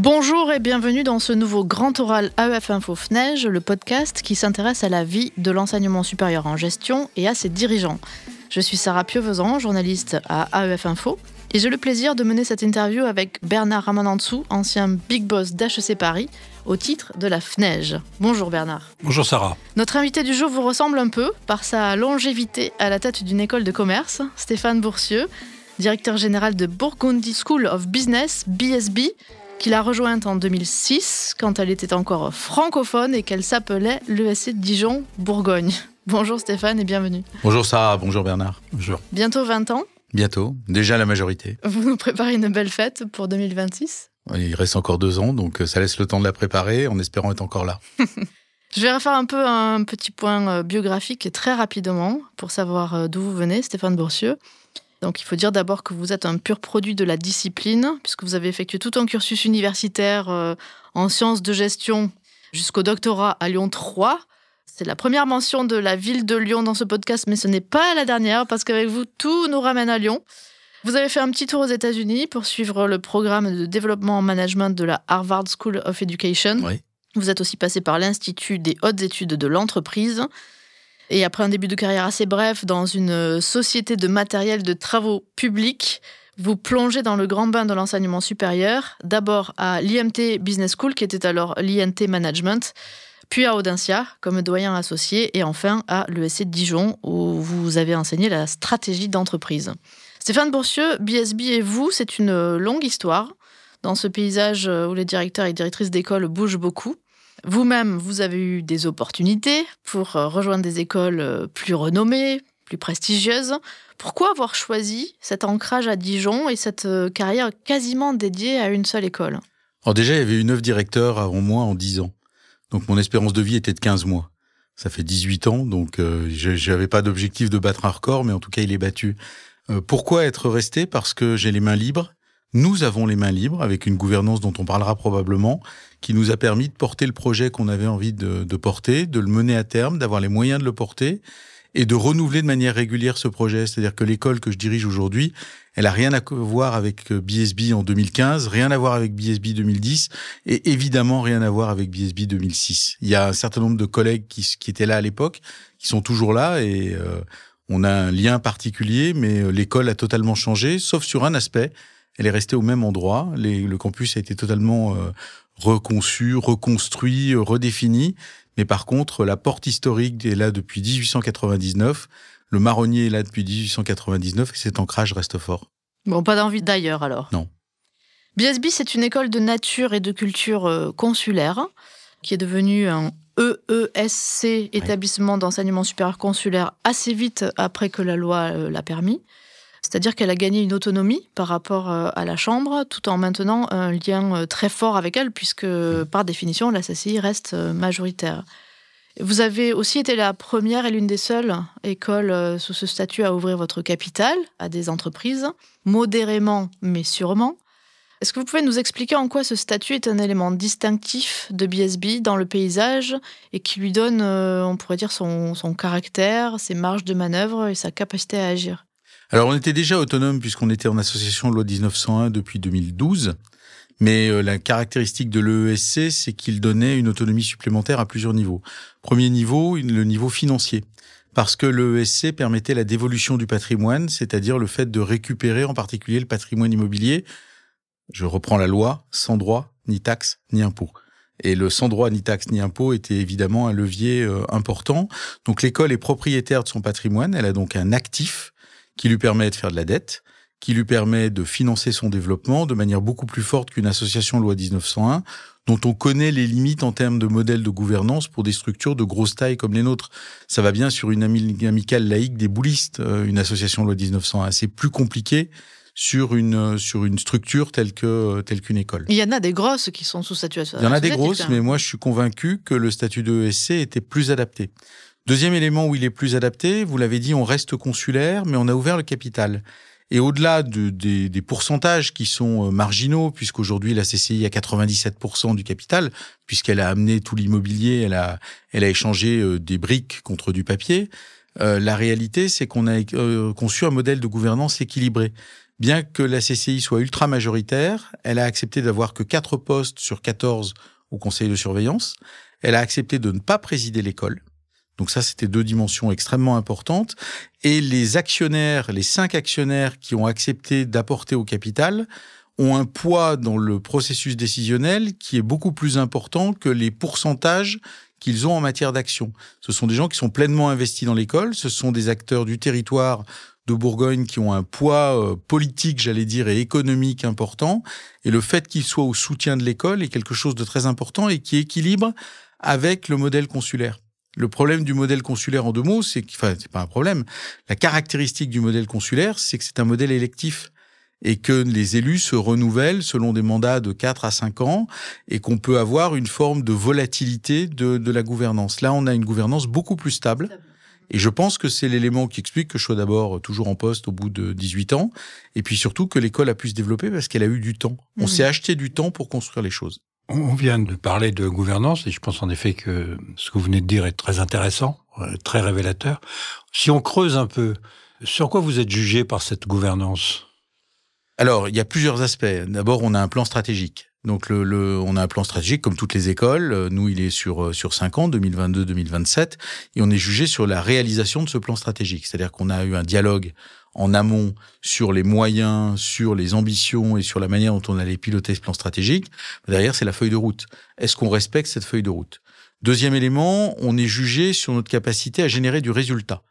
Bonjour et bienvenue dans ce nouveau grand oral AEF Info FNEJ, le podcast qui s'intéresse à la vie de l'enseignement supérieur en gestion et à ses dirigeants. Je suis Sarah Piovesan, journaliste à AEF Info, et j'ai le plaisir de mener cette interview avec Bernard Ramanantsou, ancien big boss d'HEC Paris, au titre de la FNEJ. Bonjour Bernard. Bonjour Sarah. Notre invité du jour vous ressemble un peu par sa longévité à la tête d'une école de commerce, Stéphane Boursieux, directeur général de Burgundy School of Business, BSB, qu'il a rejointe en 2006 quand elle était encore francophone et qu'elle s'appelait l'ESC Dijon-Bourgogne. Bonjour Stéphane et bienvenue. Bonjour Sarah, bonjour Bernard. Bonjour. Bientôt 20 ans. Bientôt, déjà la majorité. Vous nous préparez une belle fête pour 2026 Il reste encore deux ans, donc euh, ça laisse le temps de la préparer en espérant être encore là. Je vais refaire un peu un petit point euh, biographique très rapidement pour savoir euh, d'où vous venez, Stéphane Boursieux. Donc il faut dire d'abord que vous êtes un pur produit de la discipline, puisque vous avez effectué tout un cursus universitaire euh, en sciences de gestion jusqu'au doctorat à Lyon 3. C'est la première mention de la ville de Lyon dans ce podcast, mais ce n'est pas la dernière, parce qu'avec vous, tout nous ramène à Lyon. Vous avez fait un petit tour aux États-Unis pour suivre le programme de développement en management de la Harvard School of Education. Oui. Vous êtes aussi passé par l'Institut des hautes études de l'entreprise. Et après un début de carrière assez bref dans une société de matériel de travaux publics, vous plongez dans le grand bain de l'enseignement supérieur, d'abord à l'IMT Business School, qui était alors l'INT Management, puis à Audencia comme doyen associé, et enfin à l'ESC Dijon, où vous avez enseigné la stratégie d'entreprise. Stéphane Boursieux, BSB et vous, c'est une longue histoire dans ce paysage où les directeurs et directrices d'école bougent beaucoup. Vous-même, vous avez eu des opportunités pour euh, rejoindre des écoles euh, plus renommées, plus prestigieuses. Pourquoi avoir choisi cet ancrage à Dijon et cette euh, carrière quasiment dédiée à une seule école? Alors déjà, il y avait eu neuf directeurs avant moi en 10 ans. Donc mon espérance de vie était de 15 mois. Ça fait 18 ans, donc je n'avais pas d'objectif de battre un record, mais en tout cas, il est battu. Pourquoi être resté? Parce que j'ai les mains libres. Nous avons les mains libres avec une gouvernance dont on parlera probablement, qui nous a permis de porter le projet qu'on avait envie de, de porter, de le mener à terme, d'avoir les moyens de le porter et de renouveler de manière régulière ce projet. C'est-à-dire que l'école que je dirige aujourd'hui, elle a rien à voir avec BSB en 2015, rien à voir avec BSB 2010 et évidemment rien à voir avec BSB 2006. Il y a un certain nombre de collègues qui, qui étaient là à l'époque, qui sont toujours là et euh, on a un lien particulier, mais euh, l'école a totalement changé, sauf sur un aspect. Elle est restée au même endroit. Les, le campus a été totalement euh, reconçu, reconstruit, redéfini. Mais par contre, la porte historique est là depuis 1899. Le marronnier est là depuis 1899 et cet ancrage reste fort. Bon, pas d'envie d'ailleurs alors Non. BSB, c'est une école de nature et de culture euh, consulaire qui est devenue un EESC, établissement d'enseignement supérieur consulaire, assez vite après que la loi euh, l'a permis. C'est-à-dire qu'elle a gagné une autonomie par rapport euh, à la Chambre, tout en maintenant un lien euh, très fort avec elle, puisque par définition, la CCI reste euh, majoritaire. Vous avez aussi été la première et l'une des seules écoles sous ce statut à ouvrir votre capital à des entreprises, modérément mais sûrement. Est-ce que vous pouvez nous expliquer en quoi ce statut est un élément distinctif de BSB dans le paysage et qui lui donne, on pourrait dire, son, son caractère, ses marges de manœuvre et sa capacité à agir? Alors, on était déjà autonome puisqu'on était en association loi 1901 depuis 2012. Mais euh, la caractéristique de l'EESC, c'est qu'il donnait une autonomie supplémentaire à plusieurs niveaux. Premier niveau, le niveau financier. Parce que l'EESC permettait la dévolution du patrimoine, c'est-à-dire le fait de récupérer en particulier le patrimoine immobilier. Je reprends la loi, sans droit, ni taxe, ni impôt. Et le sans droit ni taxe ni impôt était évidemment un levier euh, important. Donc l'école est propriétaire de son patrimoine, elle a donc un actif qui lui permet de faire de la dette, qui lui permet de financer son développement de manière beaucoup plus forte qu'une association loi 1901, dont on connaît les limites en termes de modèle de gouvernance pour des structures de grosse taille comme les nôtres. Ça va bien sur une amicale laïque des boulistes, euh, une association loi 1901. C'est plus compliqué sur une sur une structure telle que telle qu'une école. Il y en a des grosses qui sont sous statut Il y en a des grosses, mais moi je suis convaincu que le statut de ESC était plus adapté. Deuxième élément où il est plus adapté, vous l'avez dit, on reste consulaire, mais on a ouvert le capital. Et au-delà de, des, des, pourcentages qui sont marginaux, puisqu'aujourd'hui la CCI a 97% du capital, puisqu'elle a amené tout l'immobilier, elle a, elle a échangé des briques contre du papier, euh, la réalité c'est qu'on a euh, conçu un modèle de gouvernance équilibré. bien que la CCI soit ultra majoritaire, elle a accepté d'avoir que 4 postes sur 14 au conseil de surveillance. Elle a accepté de ne pas présider l'école. Donc ça, c'était deux dimensions extrêmement importantes. Et les actionnaires, les cinq actionnaires qui ont accepté d'apporter au capital, ont un poids dans le processus décisionnel qui est beaucoup plus important que les pourcentages qu'ils ont en matière d'action. Ce sont des gens qui sont pleinement investis dans l'école, ce sont des acteurs du territoire de Bourgogne qui ont un poids euh, politique, j'allais dire, et économique important. Et le fait qu'ils soient au soutien de l'école est quelque chose de très important et qui équilibre avec le modèle consulaire. Le problème du modèle consulaire en deux mots, c'est que, enfin, c'est pas un problème. La caractéristique du modèle consulaire, c'est que c'est un modèle électif et que les élus se renouvellent selon des mandats de 4 à 5 ans et qu'on peut avoir une forme de volatilité de, de la gouvernance. Là, on a une gouvernance beaucoup plus stable. Et je pense que c'est l'élément qui explique que je sois d'abord toujours en poste au bout de 18 ans, et puis surtout que l'école a pu se développer parce qu'elle a eu du temps. On mmh. s'est acheté du temps pour construire les choses. On vient de parler de gouvernance, et je pense en effet que ce que vous venez de dire est très intéressant, euh, très révélateur. Si on creuse un peu, sur quoi vous êtes jugé par cette gouvernance? Alors, il y a plusieurs aspects. D'abord, on a un plan stratégique. Donc, le, on a un plan stratégique comme toutes les écoles. Nous, il est sur euh, sur cinq ans, 2022-2027, et on est jugé sur la réalisation de ce plan stratégique. C'est-à-dire qu'on a eu un dialogue en amont sur les moyens, sur les ambitions et sur la manière dont on allait piloter ce plan stratégique. Derrière, c'est la feuille de route. Est-ce qu'on respecte cette feuille de route? Deuxième élément, on est jugé sur notre capacité à générer du résultat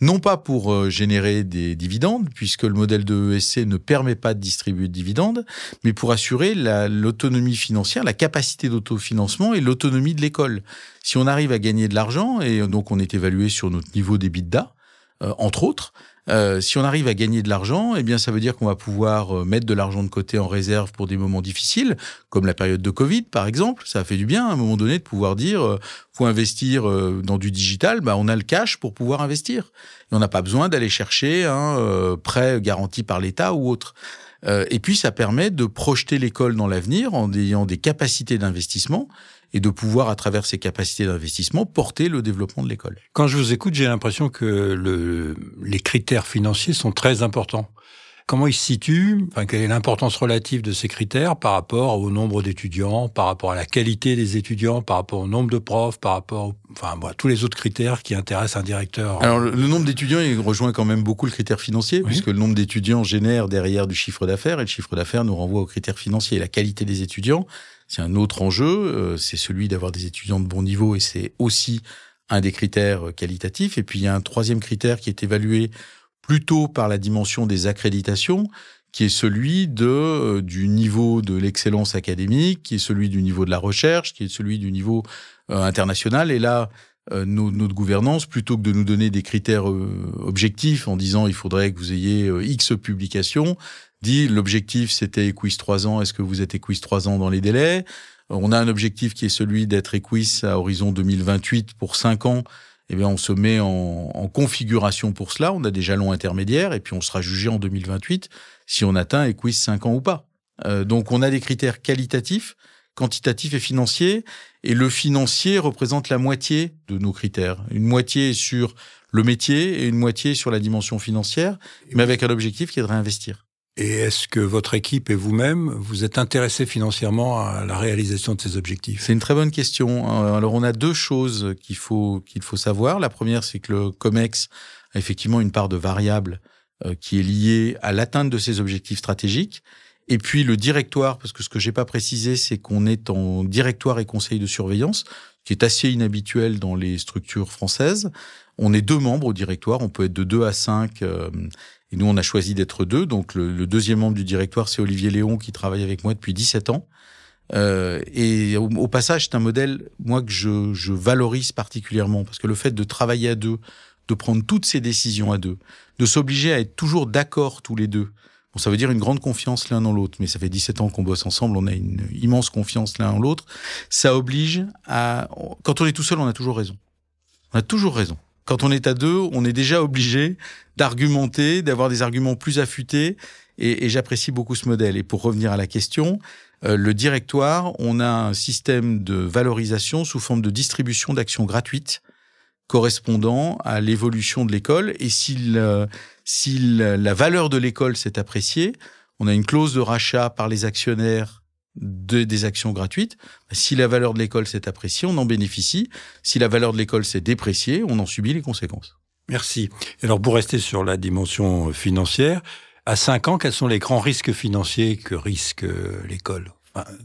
non pas pour euh, générer des dividendes, puisque le modèle de ESC ne permet pas de distribuer de dividendes, mais pour assurer l'autonomie financière, la capacité d'autofinancement et l'autonomie de l'école. Si on arrive à gagner de l'argent, et donc on est évalué sur notre niveau d'EBITDA, euh, entre autres, euh, si on arrive à gagner de l'argent, eh bien, ça veut dire qu'on va pouvoir euh, mettre de l'argent de côté en réserve pour des moments difficiles, comme la période de Covid, par exemple. Ça a fait du bien à un moment donné de pouvoir dire, euh, faut investir dans du digital, bah, on a le cash pour pouvoir investir. Et on n'a pas besoin d'aller chercher un prêt garanti par l'État ou autre. Et puis, ça permet de projeter l'école dans l'avenir en ayant des capacités d'investissement et de pouvoir, à travers ses capacités d'investissement, porter le développement de l'école. Quand je vous écoute, j'ai l'impression que le, les critères financiers sont très importants. Comment ils se situent enfin, Quelle est l'importance relative de ces critères par rapport au nombre d'étudiants, par rapport à la qualité des étudiants, par rapport au nombre de profs, par rapport, enfin, bon, tous les autres critères qui intéressent un directeur Alors, le, nombre d'étudiants, il rejoint quand même beaucoup le critère financier, puisque le nombre d'étudiants génère derrière du chiffre d'affaires, et le chiffre d'affaires nous renvoie aux critères financiers. La qualité des étudiants, c'est un autre enjeu, euh, c'est celui d'avoir des étudiants de bon niveau et c'est aussi un des critères qualitatifs. Et puis il y a un troisième critère qui est évalué plutôt par la dimension des accréditations, qui est celui de euh, du niveau de l'excellence académique, qui est celui du niveau de la recherche, qui est celui du niveau euh, international. Et là, notre gouvernance, plutôt que de nous donner des critères objectifs en disant il faudrait que vous ayez X publications, dit l'objectif c'était Equis 3 ans, est-ce que vous êtes Equis 3 ans dans les délais? On a un objectif qui est celui d'être Equis à horizon 2028 pour 5 ans. Eh bien, on se met en, configuration pour cela. On a des jalons intermédiaires et puis on sera jugé en 2028 si on atteint Equis 5 ans ou pas. Euh, donc, on a des critères qualitatifs, quantitatifs et financiers. Et le financier représente la moitié de nos critères. Une moitié sur le métier et une moitié sur la dimension financière, mais avec un objectif qui est de réinvestir. Et est-ce que votre équipe et vous-même, vous êtes intéressés financièrement à la réalisation de ces objectifs? C'est une très bonne question. Alors, on a deux choses qu'il faut, faut savoir. La première, c'est que le COMEX a effectivement une part de variable euh, qui est liée à l'atteinte de ses objectifs stratégiques. Et puis le directoire, parce que ce que j'ai pas précisé, c'est qu'on est en directoire et conseil de surveillance, qui est assez inhabituel dans les structures françaises. On est deux membres au directoire, on peut être de deux à cinq et nous, on a choisi d'être deux. Donc, le, deuxième membre du directoire, c'est Olivier Léon, qui travaille avec moi depuis 17 ans. Euh, et au, passage, c'est un modèle, moi, que je, je, valorise particulièrement, parce que le fait de travailler à deux, de prendre toutes ces décisions à deux, de s'obliger à être toujours d'accord tous les deux, bon, ça veut dire une grande confiance l'un dans l'autre, mais ça fait 17 ans qu'on bosse ensemble, on a une immense confiance l'un en l'autre, ça oblige à... Quand on est tout seul, on a toujours raison. On a toujours raison. Quand on est à deux, on est déjà obligé d'argumenter, d'avoir des arguments plus affûtés. Et, j'apprécie beaucoup ce modèle. Et pour revenir à la question, euh, le directoire, on a un système de valorisation sous forme de distribution d'actions gratuites correspondant à l'évolution de l'école. Et si, si la valeur de l'école s'est appréciée, on a une clause de rachat par les actionnaires de, des actions gratuites. Si la valeur de l'école s'est appréciée, on en bénéficie. Si la valeur de l'école s'est dépréciée, on en subit les conséquences. Merci. Alors pour rester sur la dimension financière, à 5 ans, quels sont les grands risques financiers que risque euh, l'école?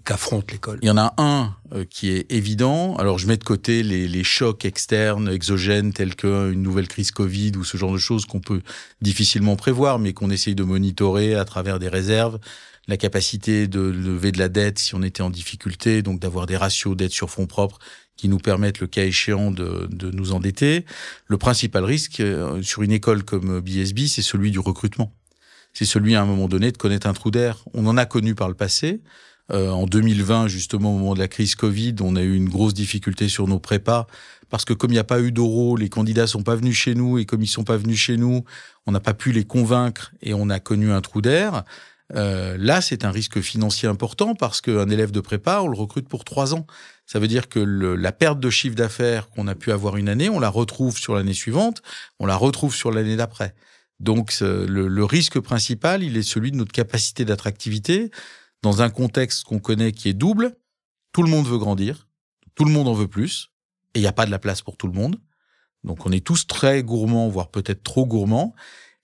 Qu'affronte l'école? Il y en a un euh, qui est évident. Alors je mets de côté les, les chocs externes, exogènes, tels qu'une nouvelle crise Covid ou ce genre de choses qu'on peut difficilement prévoir, mais qu'on essaye de monitorer à travers des réserves la capacité de lever de la dette si on était en difficulté, donc d'avoir des ratios dette sur fonds propres qui nous permettent, le cas échéant, de, de nous endetter. Le principal risque euh, sur une école comme BSB, c'est celui du recrutement. C'est celui, à un moment donné, de connaître un trou d'air. On en a connu par le passé. Euh, en 2020, justement, au moment de la crise Covid, on a eu une grosse difficulté sur nos prépas parce que comme il n'y a pas eu d'euros, les candidats sont pas venus chez nous et comme ils sont pas venus chez nous, on n'a pas pu les convaincre et on a connu un trou d'air. Euh, là, c'est un risque financier important parce qu'un élève de prépa, on le recrute pour trois ans. Ça veut dire que le, la perte de chiffre d'affaires qu'on a pu avoir une année, on la retrouve sur l'année suivante, on la retrouve sur l'année d'après. Donc le, le, risque principal, il est celui de notre capacité d'attractivité dans un contexte qu'on connaît qui est double. Tout le monde veut grandir, tout le monde en veut plus, et il n'y a pas de la place pour tout le monde. Donc on est tous très gourmands, voire peut-être trop gourmands.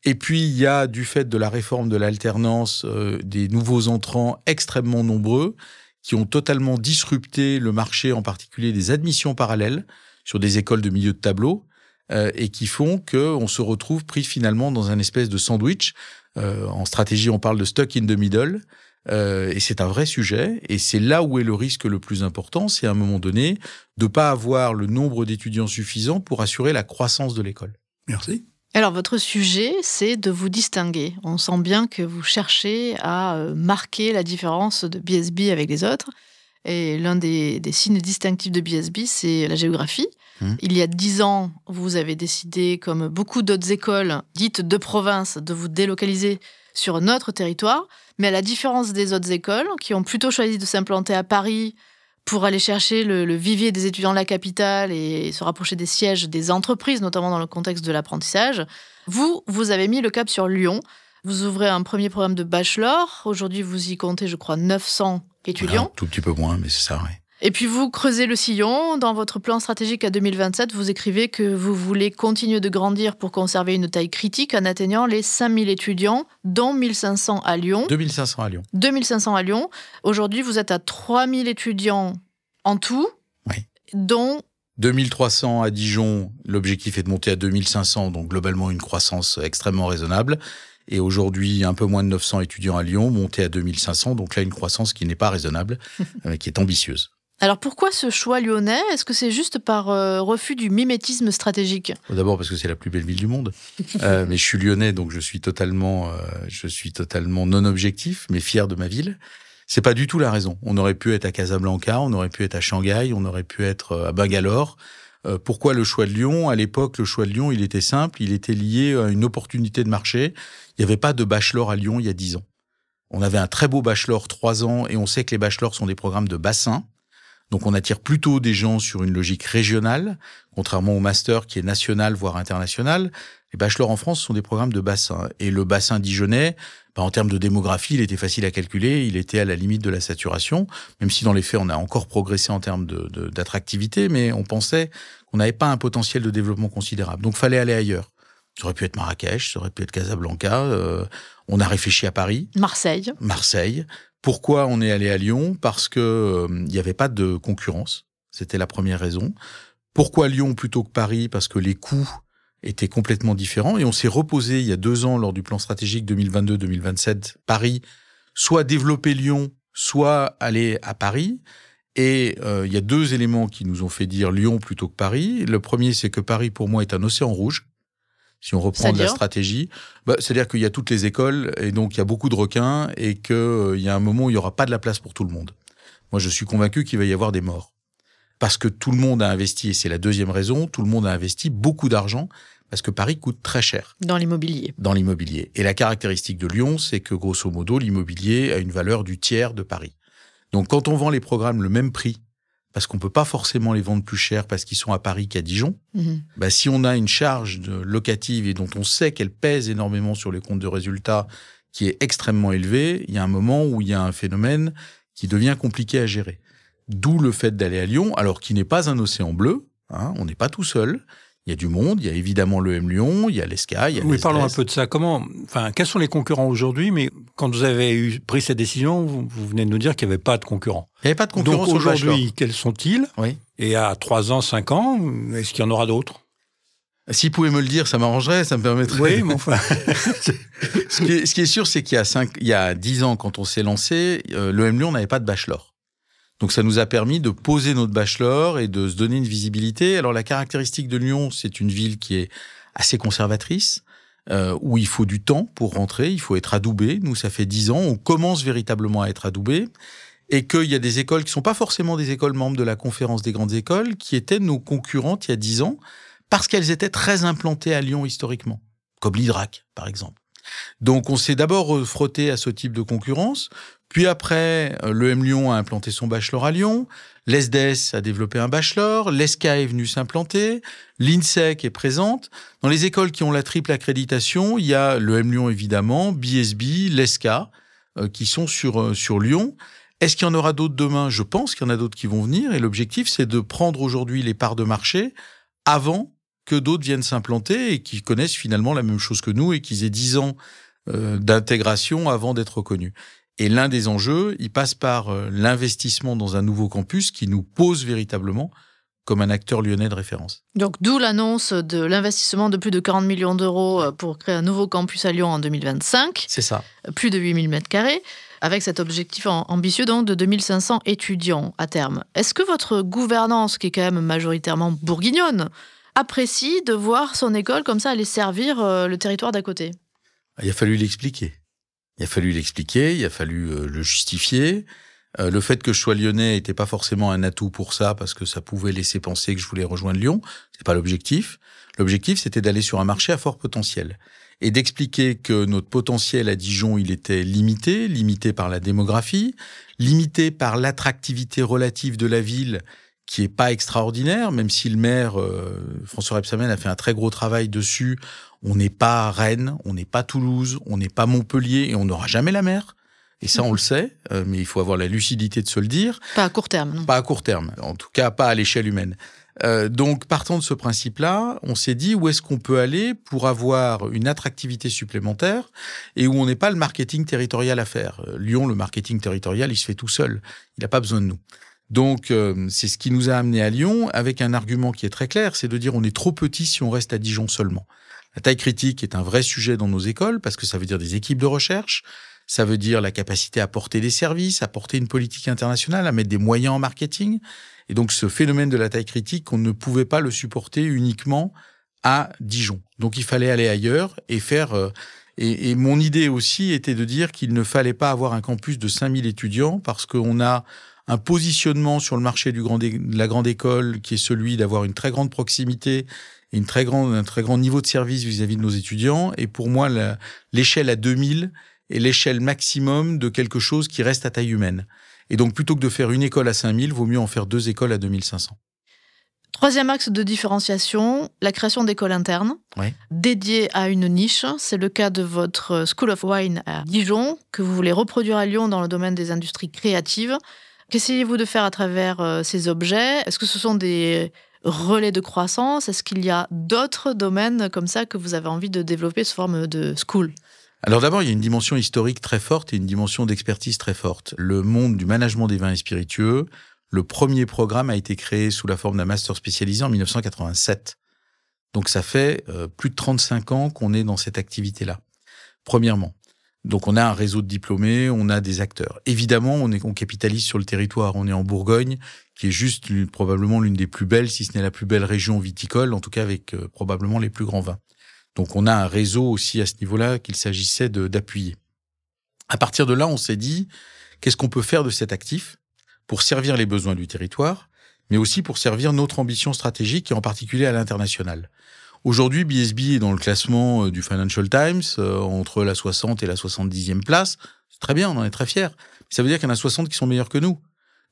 Et puis, il y a, du fait de la réforme de l'alternance, euh, des nouveaux entrants extrêmement nombreux qui ont totalement disrupté le marché, en particulier des admissions parallèles sur des écoles de milieu de tableau, euh, et qui font qu'on se retrouve pris finalement dans un espèce de sandwich. Euh, en stratégie, on parle de stuck in the middle. et c'est un vrai sujet, et c'est là où est le risque le plus important, c'est à un moment donné de pas avoir le nombre d'étudiants suffisant pour assurer la croissance de l'école. Merci. Alors, votre sujet, c'est de vous distinguer. On sent bien que vous cherchez à euh, marquer la différence de BSB avec les autres. Et l'un des, signes distinctifs de BSB, c'est la géographie. Mmh. Il y a dix ans, vous avez décidé, comme beaucoup d'autres écoles dites de province, de vous délocaliser sur notre territoire. Mais à la différence des autres écoles, qui ont plutôt choisi de s'implanter à Paris pour aller chercher le, vivier des étudiants de la capitale et se rapprocher des sièges des entreprises, notamment dans le contexte de l'apprentissage. Vous, vous avez mis le cap sur Lyon. Vous ouvrez un premier programme de bachelor. Aujourd'hui, vous y comptez, je crois, 900 étudiants. Un tout petit peu moins, mais c'est ça, oui. Et puis vous creusez le sillon. Dans votre plan stratégique à 2027, vous écrivez que vous voulez continuer de grandir pour conserver une taille critique en atteignant les 5000 étudiants, dont 1500 à Lyon. 2500 à Lyon. 2500 à Lyon. Aujourd'hui, vous êtes à 3000 étudiants en tout, oui. dont 2300 à Dijon, l'objectif est de monter à 2500, donc globalement une croissance extrêmement raisonnable. Et aujourd'hui, un peu moins de 900 étudiants à Lyon, monter à 2500, donc là une croissance qui n'est pas raisonnable, mais qui est ambitieuse. Alors pourquoi ce choix lyonnais? Est-ce que c'est juste par euh, refus du mimétisme stratégique? D'abord parce que c'est la plus belle ville du monde. euh, mais je suis lyonnais, donc je suis totalement, euh, je suis totalement non objectif, mais fier de ma ville. C'est pas du tout la raison. On aurait pu être à Casablanca, on aurait pu être à Shanghai, on aurait pu être à Bangalore. pourquoi le choix de Lyon? À l'époque, le choix de Lyon, il était simple, il était lié à une opportunité de marché. Il n'y avait pas de bachelor à Lyon il y a dix ans. On avait un très beau bachelor trois ans, et on sait que les bachelors sont des programmes de bassin. Donc on attire plutôt des gens sur une logique régionale, contrairement au master qui est national, voire international. Les bachelors en France sont des programmes de bassin. Et le bassin dijonnais, bah, en termes de démographie, il était facile à calculer, il était à la limite de la saturation, même si dans les faits, on a encore progressé en termes d'attractivité, de, mais on pensait qu'on n'avait pas un potentiel de développement considérable. Donc fallait aller ailleurs. Ça aurait pu être Marrakech, ça aurait pu être Casablanca. Euh, on a réfléchi à Paris. Marseille. Marseille. Pourquoi on est allé à Lyon? Parce que euh, il n'y avait pas de concurrence. C'était la première raison. Pourquoi Lyon plutôt que Paris? Parce que les coûts étaient complètement différents. Et on s'est reposé il y a deux ans lors du plan stratégique 2022-2027 Paris, soit développer Lyon, soit aller à Paris. Et euh, il y a deux éléments qui nous ont fait dire Lyon plutôt que Paris. Le premier, c'est que Paris, pour moi, est un océan rouge si on reprend de la stratégie, bah, c'est-à-dire qu'il y a toutes les écoles et donc il y a beaucoup de requins et qu'il euh, y a un moment où il n'y aura pas de la place pour tout le monde. Moi, je suis convaincu qu'il va y avoir des morts. Parce que tout le monde a investi, et c'est la deuxième raison, tout le monde a investi beaucoup d'argent parce que Paris coûte très cher. Dans l'immobilier. Dans l'immobilier. Et la caractéristique de Lyon, c'est que grosso modo, l'immobilier a une valeur du tiers de Paris. Donc quand on vend les programmes le même prix parce qu'on peut pas forcément les vendre plus cher parce qu'ils sont à Paris qu'à Dijon. Mhm. Bah, si on a une charge de locative et dont on sait qu'elle pèse énormément sur les comptes de résultats, qui est extrêmement élevée, il y a un moment où il y a un phénomène qui devient compliqué à gérer. D'où le fait d'aller à Lyon, alors qu'il n'est pas un océan bleu. hein, on n'est pas tout seul. Il y a du monde. Il y a évidemment le M Lyon, il y a l'ESCA, il y a Oui, parlons un peu de ça. Comment, enfin, quels sont les concurrents aujourd'hui? Mais quand vous avez eu, pris cette décision, vous, vous venez de nous dire qu'il n'y avait pas de concurrents. Il n'y avait pas de concurrence Donc aujourd'hui, quels sont-ils? Oui. Et à 3 ans, 5 ans, est-ce qu'il y en aura d'autres? S'il pouvait me le dire, ça m'arrangerait, ça me permettrait. Oui, mais enfin. ce, qui est, ce qui est sûr, c'est qu'il y a cinq, il y a dix ans, quand on s'est lancé, euh, le M Lyon n'avait pas de bachelor. Donc ça nous a permis de poser notre bachelor et de se donner une visibilité. Alors la caractéristique de Lyon, c'est une ville qui est assez conservatrice, euh, où il faut du temps pour rentrer, il faut être adoubé. Nous, ça fait dix ans, on commence véritablement à être adoubé. Et qu'il y a des écoles qui sont pas forcément des écoles membres de la conférence des grandes écoles, qui étaient nos concurrentes il y a dix ans, parce qu'elles étaient très implantées à Lyon historiquement, comme l'Hydrac, par exemple. Donc on s'est d'abord frotté à ce type de concurrence, puis après, euh, le M Lyon a implanté son bachelor à Lyon, l'ESDES a développé un bachelor, l'ESCA est venu s'implanter, l'INSEC est présente. Dans les écoles qui ont la triple accréditation, il y a le M Lyon évidemment, BSB, l'ESCA, euh, qui sont sur, euh, sur Lyon. Est-ce qu'il y en aura d'autres demain? Je pense qu'il y en a d'autres qui vont venir, et l'objectif, c'est de prendre aujourd'hui les parts de marché avant que d'autres viennent s'implanter et qui connaissent finalement la même chose que nous et qu'ils aient 10 ans euh, d'intégration avant d'être reconnus. Et l'un des enjeux, il passe par euh, l'investissement dans un nouveau campus qui nous pose véritablement comme un acteur lyonnais de référence. Donc, d'où l'annonce de l'investissement de plus de 40 millions d'euros euh, pour créer un nouveau campus à Lyon en 2025, C'est ça. plus de 8000 m2, avec cet objectif am- ambitieux donc de 2500 étudiants à terme. Est-ce que votre gouvernance, qui est quand même majoritairement bourguignonne, apprécie de voir son école comme ça aller servir euh, le territoire d'à côté? Il a fallu l'expliquer. Il a fallu l'expliquer, il a fallu euh, le justifier. Euh, le fait que je sois lyonnais n'était pas forcément un atout pour ça, parce que ça pouvait laisser penser que je voulais rejoindre Lyon. C'est pas l'objectif. L'objectif, c'était d'aller sur un marché à fort potentiel et d'expliquer que notre potentiel à Dijon, il était limité, limité par la démographie, limité par l'attractivité relative de la ville qui est pas extraordinaire, même si le maire euh, François Rebsamen a fait un très gros travail dessus. On n'est pas Rennes, on n'est pas Toulouse, on n'est pas Montpellier et on n'aura jamais la mer. Et ça, on le sait, euh, mais il faut avoir la lucidité de se le dire. Pas à court terme, non Pas à court terme, en tout cas pas à l'échelle humaine. Euh, donc, partant de ce principe-là, on s'est dit où est-ce qu'on peut aller pour avoir une attractivité supplémentaire et où on n'est pas le marketing territorial à faire. Euh, Lyon, le marketing territorial, il se fait tout seul. Il n'a pas besoin de nous. Donc, euh, c'est ce qui nous a amené à Lyon avec un argument qui est très clair, c'est de dire on est trop petit si on reste à Dijon seulement. La taille critique est un vrai sujet dans nos écoles parce que ça veut dire des équipes de recherche, ça veut dire la capacité à porter des services, à porter une politique internationale, à mettre des moyens en marketing. Et donc ce phénomène de la taille critique, on ne pouvait pas le supporter uniquement à Dijon. Donc il fallait aller ailleurs et faire... euh, et, mon idée aussi était de dire qu'il ne fallait pas avoir un campus de 5000 étudiants parce qu'on a un positionnement sur le marché de la grande école qui est celui d'avoir une très grande proximité et une très grande, un très grand niveau de service vis-à-vis de nos étudiants. Et pour moi, l'échelle à 2000 est l'échelle maximum de quelque chose qui reste à taille humaine. Et donc, plutôt que de faire une école à 5000, vaut mieux en faire deux écoles à 2500. Troisième axe de différenciation, la création d'écoles internes dédiées à une niche. C'est le cas de votre School of Wine à Dijon, que vous voulez reproduire à Lyon dans le domaine des industries créatives. Qu'essayez-vous de faire à travers euh, ces objets? Est-ce que ce sont des relais de croissance? Est-ce qu'il y a d'autres domaines comme ça que vous avez envie de développer sous forme de school? Alors d'abord, il y a une dimension historique très forte et une dimension d'expertise très forte. Le monde du management des vins et spiritueux, le premier programme a été créé sous la forme d'un master spécialisé en 1987. Donc ça fait euh, plus de 35 ans qu'on est dans cette activité-là. Premièrement. Donc on a un réseau de diplômés, on a des acteurs. Évidemment, on, est, on capitalise sur le territoire. On est en Bourgogne, qui est juste probablement l'une des plus belles, si ce n'est la plus belle région viticole, en tout cas avec euh, probablement les plus grands vins. Donc on a un réseau aussi à ce niveau-là qu'il s'agissait d'appuyer. À partir de là, on s'est dit, qu'est-ce qu'on peut faire de cet actif pour servir les besoins du territoire, mais aussi pour servir notre ambition stratégique et en particulier à l'international? Aujourd'hui, BSB est dans le classement euh, du Financial Times, euh, entre la 60 et la 70e place. C'est très bien, on en est très fiers. Ça veut dire qu'il y en a 60 qui sont meilleurs que nous.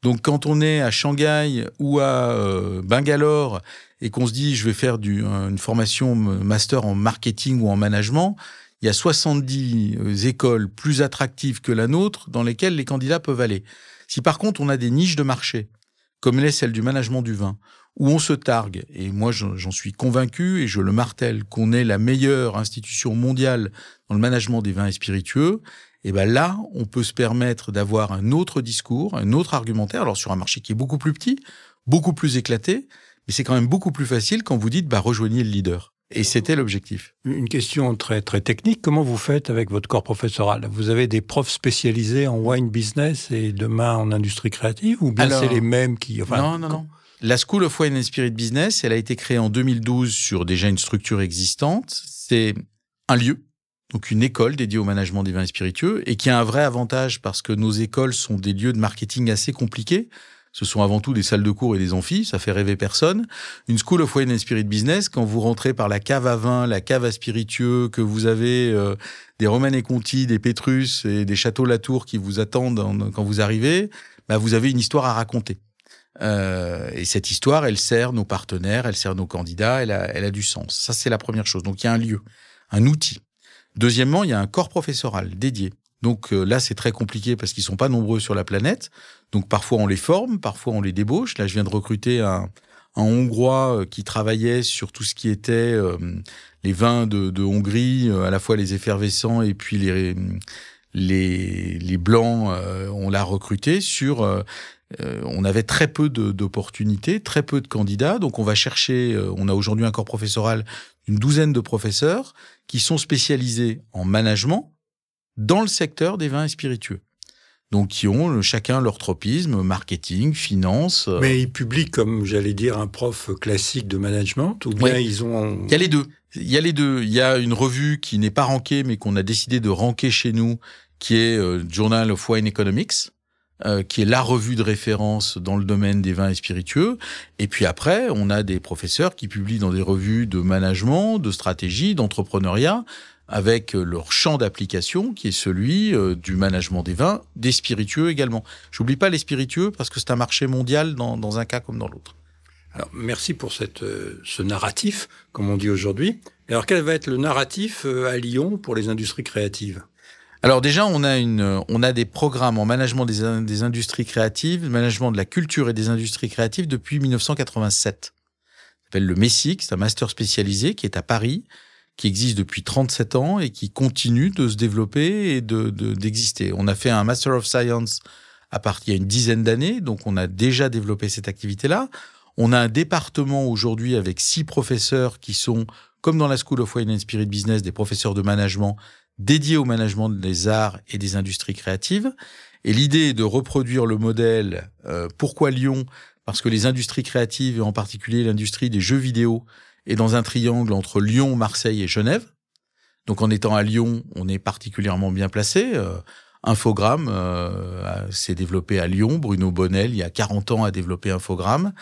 Donc quand on est à Shanghai ou à euh, Bangalore et qu'on se dit je vais faire du, une formation master en marketing ou en management, il y a 70 euh, écoles plus attractives que la nôtre dans lesquelles les candidats peuvent aller. Si par contre on a des niches de marché, comme l'est celle du management du vin, où on se targue, et moi j'en suis convaincu et je le martèle, qu'on est la meilleure institution mondiale dans le management des vins et spiritueux, et ben là, on peut se permettre d'avoir un autre discours, un autre argumentaire, alors sur un marché qui est beaucoup plus petit, beaucoup plus éclaté, mais c'est quand même beaucoup plus facile quand vous dites bah, rejoignez le leader. Et c'était l'objectif. Une question très très technique. Comment vous faites avec votre corps professoral? Vous avez des profs spécialisés en wine business et demain en industrie créative ou bien c'est les mêmes qui enfin, Non non non. La School of Wine and Spirit Business, elle a été créée en 2012 sur déjà une structure existante. C'est un lieu, donc une école dédiée au management des vins et spiritueux et qui a un vrai avantage parce que nos écoles sont des lieux de marketing assez compliqués. Ce sont avant tout des salles de cours et des amphis, ça fait rêver personne. Une School of Wine and Spirit Business, quand vous rentrez par la cave à vin, la cave à spiritueux, que vous avez euh, des Romanes et Conti, des Pétrus et des Châteaux Latour qui vous attendent quand vous arrivez, bah vous avez une histoire à raconter. Euh, et cette histoire, elle sert nos partenaires, elle sert nos candidats, elle a, elle a du sens. Ça, c'est la première chose. Donc, il y a un lieu, un outil. Deuxièmement, il y a un corps professoral dédié. Donc euh, là, c'est très compliqué parce qu'ils sont pas nombreux sur la planète. Donc parfois on les forme, parfois on les débauche. Là, je viens de recruter un, Hongrois euh, qui travaillait sur tout ce qui était euh, les vins de, Hongrie, à la fois les effervescents et puis les les, les blancs. on l'a recruté sur. On avait très peu d'opportunités, très peu de candidats. Donc on va chercher. on a aujourd'hui un corps professoral d'une douzaine de professeurs qui sont spécialisés en management dans le secteur des vins et spiritueux. Donc, qui ont chacun leur tropisme, marketing, finance. Euh. Mais ils publient, comme j'allais dire, un prof classique de management, ou bien ils ont. Il y a les deux. Il y a les deux. Il y a une revue qui n'est pas rankée, mais qu'on a décidé de ranker chez nous, qui est euh, Journal of Wine Economics, euh, qui est la revue de référence dans le domaine des vins et spiritueux. Et puis après, on a des professeurs qui publient dans des revues de management, de stratégie, d'entrepreneuriat, avec euh, leur champ d'application qui est celui euh, du management des vins, des spiritueux également. J'oublie pas les spiritueux parce que c'est un marché mondial dans, dans un cas comme dans l'autre. Alors, merci pour cette, euh, ce narratif, comme on dit aujourd'hui. Alors, quel va être le narratif à Lyon pour les industries créatives? Alors déjà, on a, une, on des programmes en management des, industries créatives, management de la culture et des industries créatives depuis 1987. Ça s'appelle le MESSIC, c'est un master spécialisé qui est à Paris, qui existe depuis 37 ans et qui continue de se développer et de d'exister. on a fait un Master of Science à partir il y a une dizaine d'années, donc on a déjà développé cette activité-là. On a un département aujourd'hui avec six professeurs qui sont, comme dans la School of Wine and Spirit Business, des professeurs de management dédiés au management des arts et des industries créatives. Et l'idée est de reproduire le modèle. Euh, pourquoi Lyon? Parce que les industries créatives, et en particulier l'industrie des jeux vidéo, et dans un triangle entre Lyon, Marseille et Genève. Donc en étant à Lyon, on est particulièrement bien placé. Euh, Infogramme euh, s'est développé à Lyon. Bruno Bonnel, il y a 40 ans, a développé Infogramme.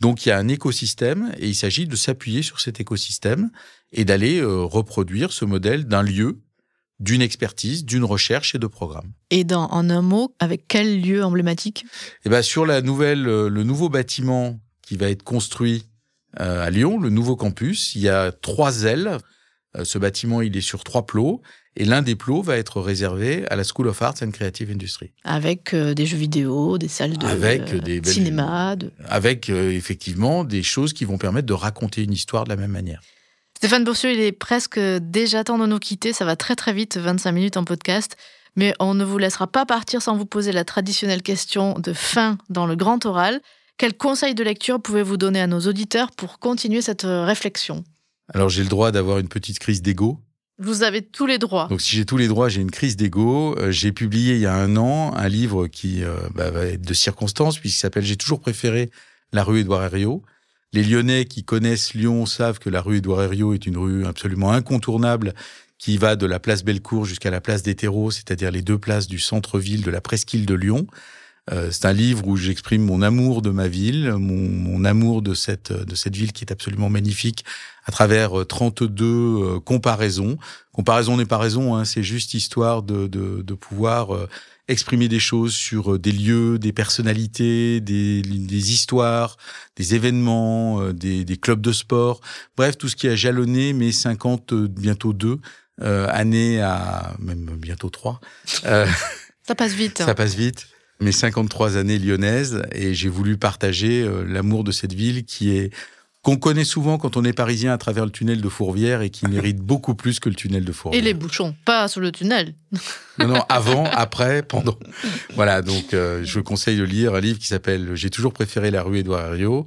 Donc il y a un écosystème et il s'agit de s'appuyer sur cet écosystème et d'aller euh, reproduire ce modèle d'un lieu, d'une expertise, d'une recherche et de programmes. Et dans, en un mot, avec quel lieu emblématique? Eh ben sur la nouvelle, le nouveau bâtiment qui va être construit euh, à Lyon, le nouveau campus. Il y a trois ailes. Euh, ce bâtiment, il est sur trois plots. Et l'un des plots va être réservé à la School of Arts and Creative Industry. Avec euh, des jeux vidéo, des salles de avec des cinéma. Avec effectivement des choses qui vont permettre de raconter une histoire de la même manière. Stéphane Boursieux, il est presque déjà temps de nous quitter. Ça va très très vite, 25 minutes en podcast. Mais on ne vous laissera pas partir sans vous poser la traditionnelle question de fin dans le grand oral. Quels conseils de lecture pouvez-vous donner à nos auditeurs pour continuer cette euh, réflexion? Alors j'ai le droit d'avoir une petite crise d'ego. Vous avez tous les droits. Donc si j'ai tous les droits, j'ai une crise d'ego. Euh, j'ai publié il y a un an un livre qui euh, bah, va être de circonstances puisqu'il s'appelle J'ai toujours préféré la rue Édouard Herriot. Les Lyonnais qui connaissent Lyon savent que la rue Édouard Herriot est une rue absolument incontournable qui va de la place Bellecour jusqu'à la place des Terreaux, c'est-à-dire les deux places du centre-ville de la presqu'île de Lyon. Euh, c'est un livre où j'exprime mon amour de ma ville, mon, mon, amour de cette, de cette ville qui est absolument magnifique à travers 32 euh, comparaisons. Comparaison n'est pas raison, hein, c'est juste histoire de, de, de pouvoir exprimer des choses sur des lieux, des personnalités, des, des histoires, des événements, des, des, clubs de sport. Bref, tout ce qui a jalonné mes 50, bientôt deux euh, années à même bientôt trois. Euh, ça passe vite. Ça passe vite. Mes 53 années lyonnaises et j'ai voulu partager euh, l'amour de cette ville qui est qu'on connaît souvent quand on est parisien à travers le tunnel de Fourvière et qui mérite beaucoup plus que le tunnel de Fourvière. Et les bouchons, pas sur le tunnel. Non, non, avant, après, pendant. Voilà, donc euh, je vous conseille de lire un livre qui s'appelle J'ai toujours préféré la rue Édouard Herriot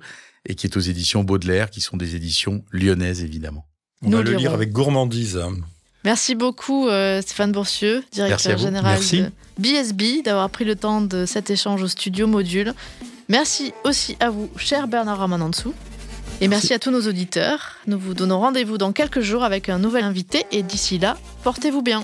et qui est aux éditions Baudelaire, qui sont des éditions lyonnaises évidemment. On va le lire avec gourmandise. Merci beaucoup euh, Stéphane Bourcieux, directeur général de BSB, d'avoir pris le temps de cet échange au studio Module. Merci aussi à vous, cher Bernard Ramanansou. Et merci. à tous nos auditeurs. Nous vous donnons rendez-vous dans quelques jours avec un nouvel invité. Et d'ici là, portez-vous bien.